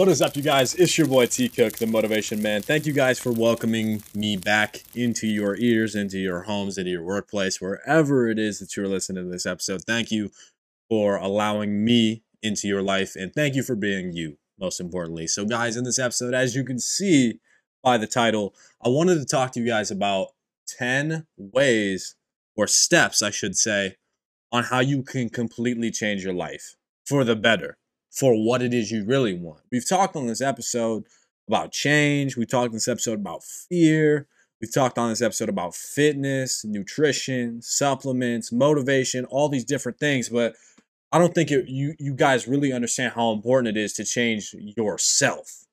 What is up, you guys? It's your boy T Cook, the Motivation Man. Thank you guys for welcoming me back into your ears, into your homes, into your workplace, wherever it is that you're listening to this episode. Thank you for allowing me into your life, and thank you for being you, most importantly. So, guys, in this episode, as you can see by the title, I wanted to talk to you guys about 10 ways or steps, I should say, on how you can completely change your life for the better for what it is you really want. We've talked on this episode about change. We talked in this episode about fear. We've talked on this episode about fitness, nutrition, supplements, motivation, all these different things. But I don't think it, you you guys really understand how important it is to change yourself.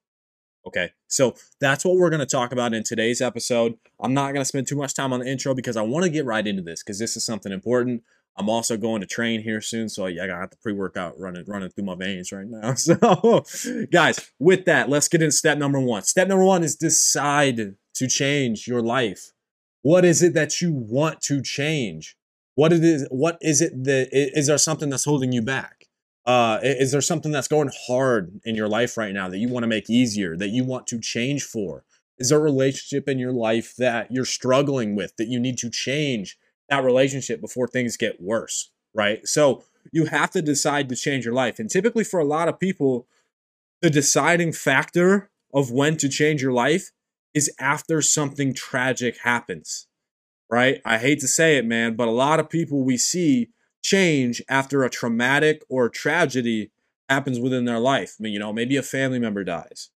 Okay, so that's what we're going to talk about in today's episode. I'm not going to spend too much time on the intro because I want to get right into this because this is something important. I'm also going to train here soon, so I got the pre-workout running running through my veins right now. So, guys, with that, let's get into step number one. Step number one is decide to change your life. What is it that you want to change? What it is? What is it that is there something that's holding you back? Uh, is there something that's going hard in your life right now that you want to make easier, that you want to change for? Is there a relationship in your life that you're struggling with that you need to change? That relationship before things get worse, right? So you have to decide to change your life. And typically, for a lot of people, the deciding factor of when to change your life is after something tragic happens, right? I hate to say it, man, but a lot of people we see change after a traumatic or tragedy happens within their life. I mean, you know, maybe a family member dies.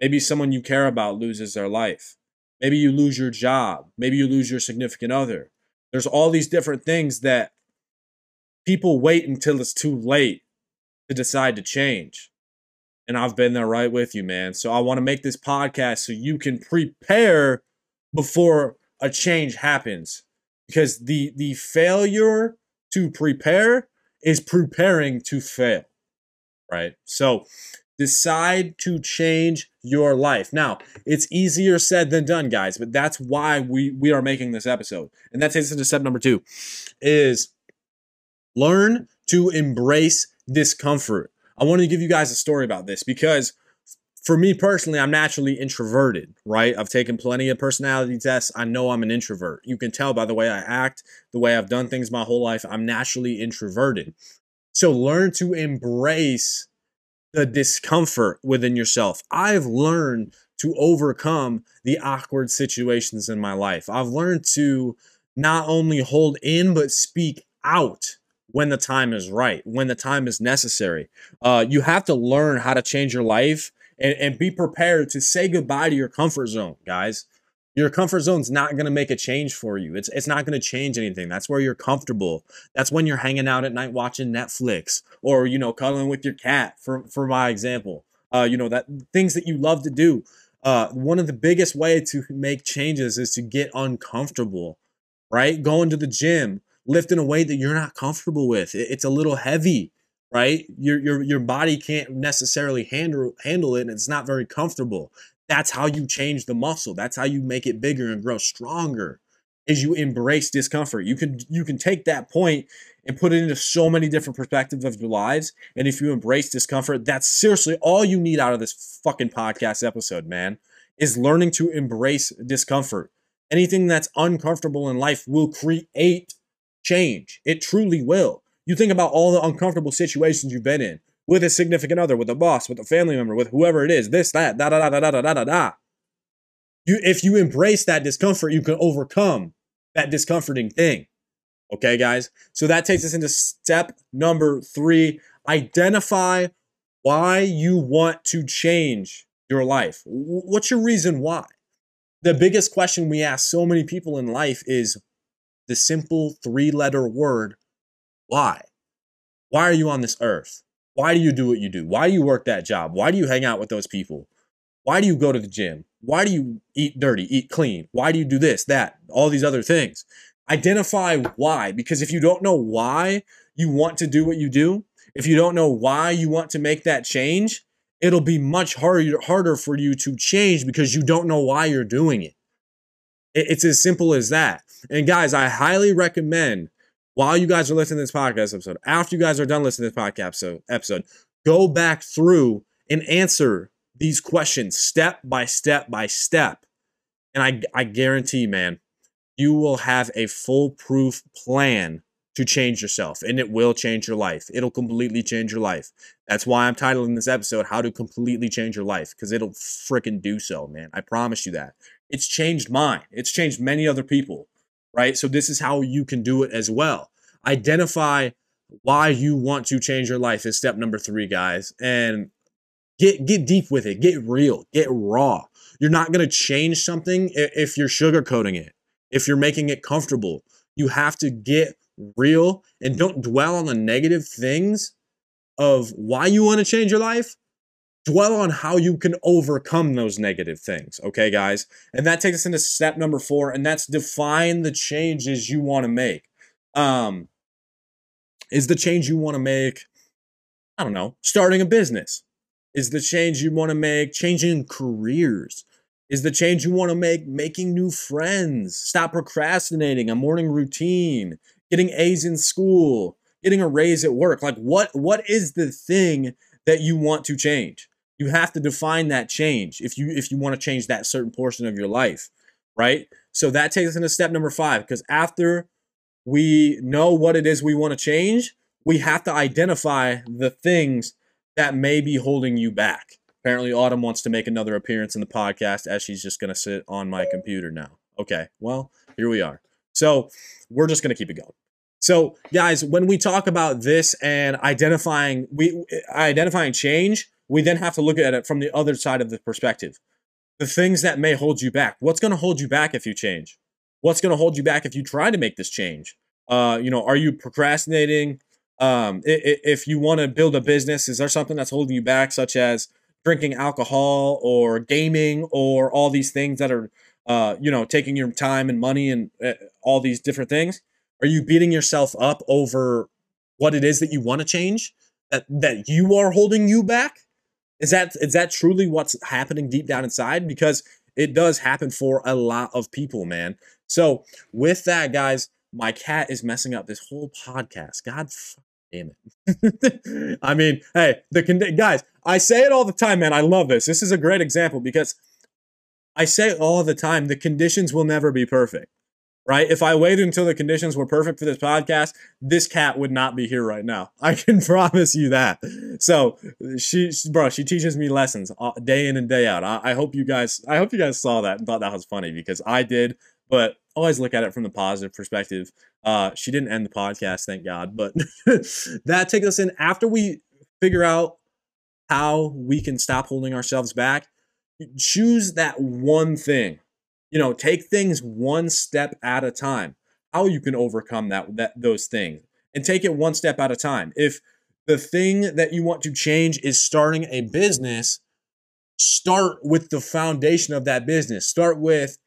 Maybe someone you care about loses their life. Maybe you lose your job. Maybe you lose your significant other. There's all these different things that people wait until it's too late to decide to change. And I've been there right with you, man. So I want to make this podcast so you can prepare before a change happens. Because the the failure to prepare is preparing to fail. Right? So decide to change your life. Now, it's easier said than done, guys, but that's why we we are making this episode. And that takes us into step number 2 is learn to embrace discomfort. I want to give you guys a story about this because for me personally, I'm naturally introverted, right? I've taken plenty of personality tests. I know I'm an introvert. You can tell by the way I act, the way I've done things my whole life. I'm naturally introverted. So learn to embrace the discomfort within yourself. I've learned to overcome the awkward situations in my life. I've learned to not only hold in, but speak out when the time is right, when the time is necessary. Uh, you have to learn how to change your life and, and be prepared to say goodbye to your comfort zone, guys. Your comfort zone's not going to make a change for you. It's it's not going to change anything. That's where you're comfortable. That's when you're hanging out at night watching Netflix or you know cuddling with your cat for for my example. Uh you know that things that you love to do. Uh one of the biggest way to make changes is to get uncomfortable. Right? Going to the gym, lifting a weight that you're not comfortable with. It's a little heavy, right? Your your your body can't necessarily handle handle it and it's not very comfortable. That's how you change the muscle. That's how you make it bigger and grow stronger. Is you embrace discomfort. You can you can take that point and put it into so many different perspectives of your lives. And if you embrace discomfort, that's seriously all you need out of this fucking podcast episode, man. Is learning to embrace discomfort. Anything that's uncomfortable in life will create change. It truly will. You think about all the uncomfortable situations you've been in with a significant other, with a boss, with a family member, with whoever it is, this, that, da, da, da, da, da, da, da, da. You, if you embrace that discomfort, you can overcome that discomforting thing. Okay, guys? So that takes us into step number three identify why you want to change your life. What's your reason why? The biggest question we ask so many people in life is the simple three letter word, why? Why are you on this earth? Why do you do what you do? Why do you work that job? Why do you hang out with those people? Why do you go to the gym? Why do you eat dirty, eat clean? Why do you do this, that, all these other things? Identify why, because if you don't know why you want to do what you do, if you don't know why you want to make that change, it'll be much harder harder for you to change because you don't know why you're doing it. It's as simple as that. And guys, I highly recommend while you guys are listening to this podcast episode, after you guys are done listening to this podcast episode, go back through and answer these questions step by step by step. And I, I guarantee, man, you will have a foolproof plan to change yourself and it will change your life. It'll completely change your life. That's why I'm titling this episode How to Completely Change Your Life because it'll freaking do so, man. I promise you that. It's changed mine, it's changed many other people, right? So, this is how you can do it as well. Identify why you want to change your life is step number three, guys. And get get deep with it, get real, get raw. You're not gonna change something if you're sugarcoating it, if you're making it comfortable. You have to get real and don't dwell on the negative things of why you want to change your life. Dwell on how you can overcome those negative things. Okay, guys? And that takes us into step number four, and that's define the changes you want to make. Um, is the change you want to make, I don't know, starting a business? Is the change you want to make changing careers? Is the change you want to make making new friends? Stop procrastinating, a morning routine, getting A's in school, getting a raise at work. Like what what is the thing that you want to change? You have to define that change if you if you want to change that certain portion of your life, right? So that takes us into step number 5 because after we know what it is we want to change, we have to identify the things that may be holding you back. Apparently, Autumn wants to make another appearance in the podcast as she's just going to sit on my computer now. Okay, well, here we are. So we're just going to keep it going. So, guys, when we talk about this and identifying we uh, identifying change, we then have to look at it from the other side of the perspective. The things that may hold you back. What's going to hold you back if you change? What's going to hold you back if you try to make this change? Uh, you know, are you procrastinating? Um, if you want to build a business, is there something that's holding you back, such as drinking alcohol or gaming or all these things that are, uh, you know, taking your time and money and uh, all these different things? Are you beating yourself up over what it is that you want to change? That that you are holding you back? Is that is that truly what's happening deep down inside? Because it does happen for a lot of people, man. So with that, guys, my cat is messing up this whole podcast. God damn it. I mean, hey, the con- guys, I say it all the time, man. I love this. This is a great example because I say all the time the conditions will never be perfect right? If I waited until the conditions were perfect for this podcast, this cat would not be here right now. I can promise you that. So she, bro, she teaches me lessons uh, day in and day out. I, I hope you guys, I hope you guys saw that and thought that was funny because I did. But always look at it from the positive perspective. Uh, she didn't end the podcast, thank God. But that takes us in after we figure out how we can stop holding ourselves back. Choose that one thing you know, take things one step at a time. How you can overcome that that those things and take it one step at a time. If the thing that you want to change is starting a business, start with the foundation of that business. Start with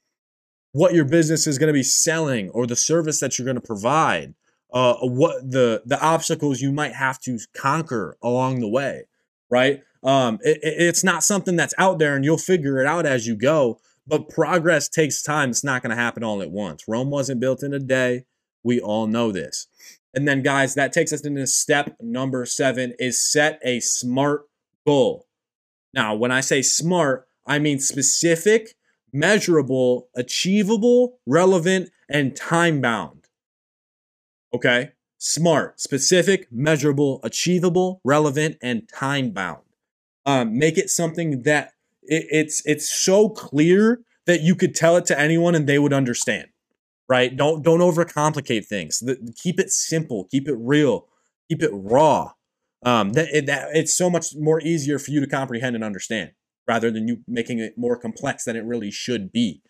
what your business is going to be selling or the service that you're going to provide. Uh, what the the obstacles you might have to conquer along the way, right? Um, it, it's not something that's out there and you'll figure it out as you go. But progress takes time. It's not going to happen all at once. Rome wasn't built in a day. We all know this. And then, guys, that takes us into step number seven is set a smart goal. Now, when I say smart, I mean specific, measurable, achievable, relevant, and time bound. Okay? Smart, specific, measurable, achievable, relevant, and time bound. Um, make it something that it, it's it's so clear that you could tell it to anyone and they would understand right? Don't don't overcomplicate things. The, keep it simple keep it real keep it raw. Um that, it, that it's so much more easier for you to comprehend and understand rather than you making it more complex than it really should be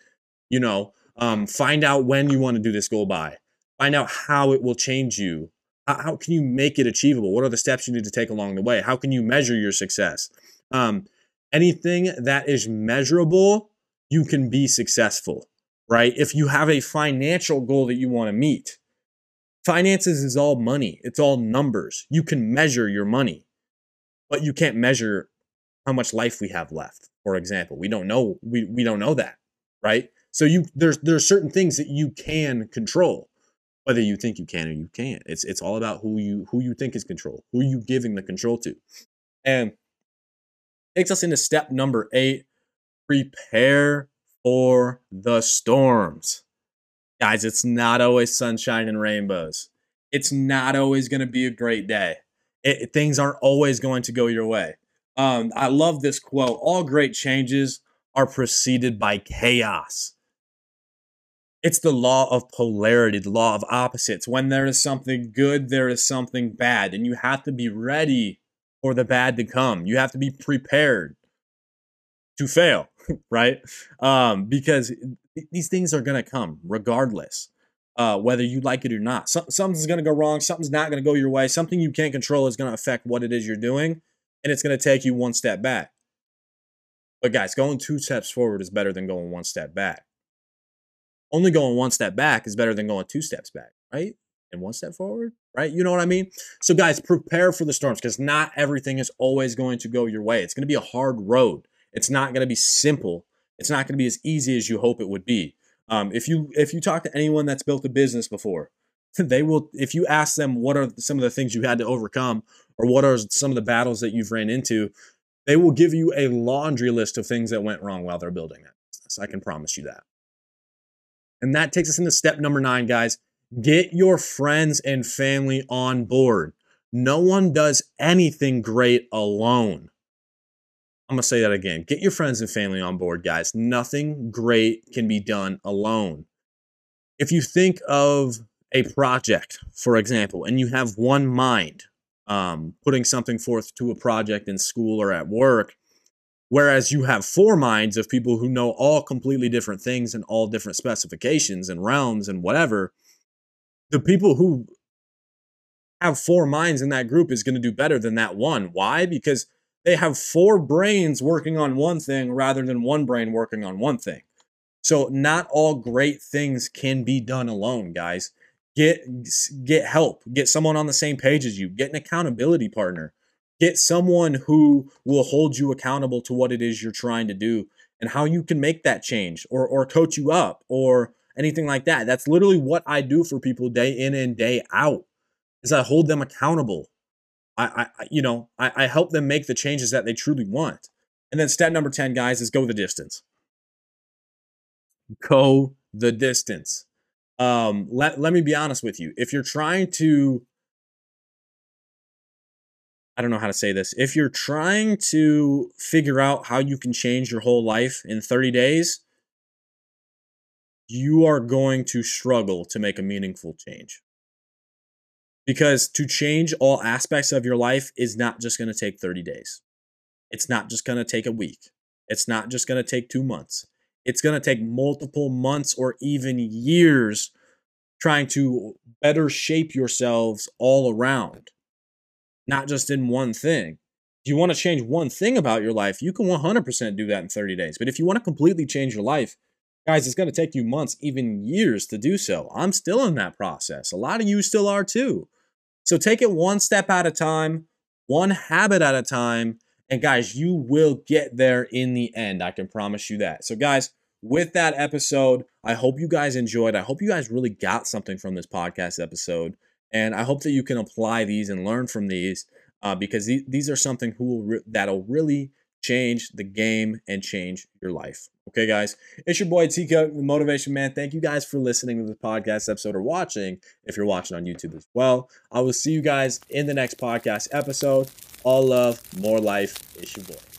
you know? Um find out when you want to do this goal by. Find out how it will change you. How, how can you make it achievable? What are the steps you need to take along the way? How can you measure your success? Um anything that is measurable, you can be successful, right? If you have a financial goal that you want to meet, finances is all money, it's all numbers. You can measure your money, but you can't measure how much life we have left. For example, we don't know we, we don't know that, right? So you there's there's certain things that you can control, whether you think you can or you can't. It's it's all about who you who you think is control, who you giving the control to. And Takes us into step number eight prepare for the storms. Guys, it's not always sunshine and rainbows. It's not always going to be a great day. It, things aren't always going to go your way. Um, I love this quote All great changes are preceded by chaos. It's the law of polarity, the law of opposites. When there is something good, there is something bad, and you have to be ready for the bad to come. You have to be prepared to fail, right? Um, because these things are going to come regardless, uh, whether you like it or not. Some, something's going to go wrong. Something's not going to go your way. Something you can't control is going to affect what it is you're doing, and it's going to take you one step back. But guys, going two steps forward is better than going one step back only going one step back is better than going two steps back, right? And one step forward, right? You know what I mean? So, guys, prepare for the storms because not everything is always going to go your way. It's going to be a hard road. It's not going to be simple. It's not going to be as easy as you hope it would be. Um, if you if you talk to anyone that's built a business before, they will. If you ask them what are some of the things you had to overcome, or what are some of the battles that you've ran into, they will give you a laundry list of things that went wrong while they're building that business. I can promise you that. And that takes us into step number nine, guys. Get your friends and family on board. No one does anything great alone. I'm going to say that again. Get your friends and family on board, guys. Nothing great can be done alone. If you think of a project, for example, and you have one mind um, putting something forth to a project in school or at work, Whereas you have four minds of people who know all completely different things and all different specifications and realms and whatever. The people who have four minds in that group is going to do better than that one. Why? Because they have four brains working on one thing rather than one brain working on one thing. So not all great things can be done alone, guys. Get get help. Get someone on the same page as you. Get an accountability partner get someone who will hold you accountable to what it is you're trying to do and how you can make that change or or coach you up or anything like that. That's literally what i do for people day in and day out is i hold them accountable. I, I you know I, I help them make the changes that they truly want. And then step number 10 guys is go the distance. Go the distance. Um let, let me be honest with you. If you're trying to I don't know how to say this. If you're trying to figure out how you can change your whole life in 30 days, you are going to struggle to make a meaningful change. Because to change all aspects of your life is not just going to take 30 days. It's not just going to take a week. It's not just going to take two months. It's going to take multiple months or even years trying to better shape yourselves all around not just in one thing. If you want to change one thing about your life, you can 100% do that in 30 days. But if you want to completely change your life, guys, it's going to take you months, even years to do so. I'm still in that process. A lot of you still are too. So take it one step at a time, one habit at a time. And guys, you will get there in the end. I can promise you that. So, guys, with that episode, I hope you guys enjoyed. I hope you guys really got something from this podcast episode. And I hope that you can apply these and learn from these uh, because these, these are something who will re- that'll really change the game and change your life. Okay, guys, it's your boy T Cook, the Motivation Man. Thank you guys for listening to the podcast episode or watching if you're watching on YouTube as well. I will see you guys in the next podcast episode. All love, more life. It's your boy.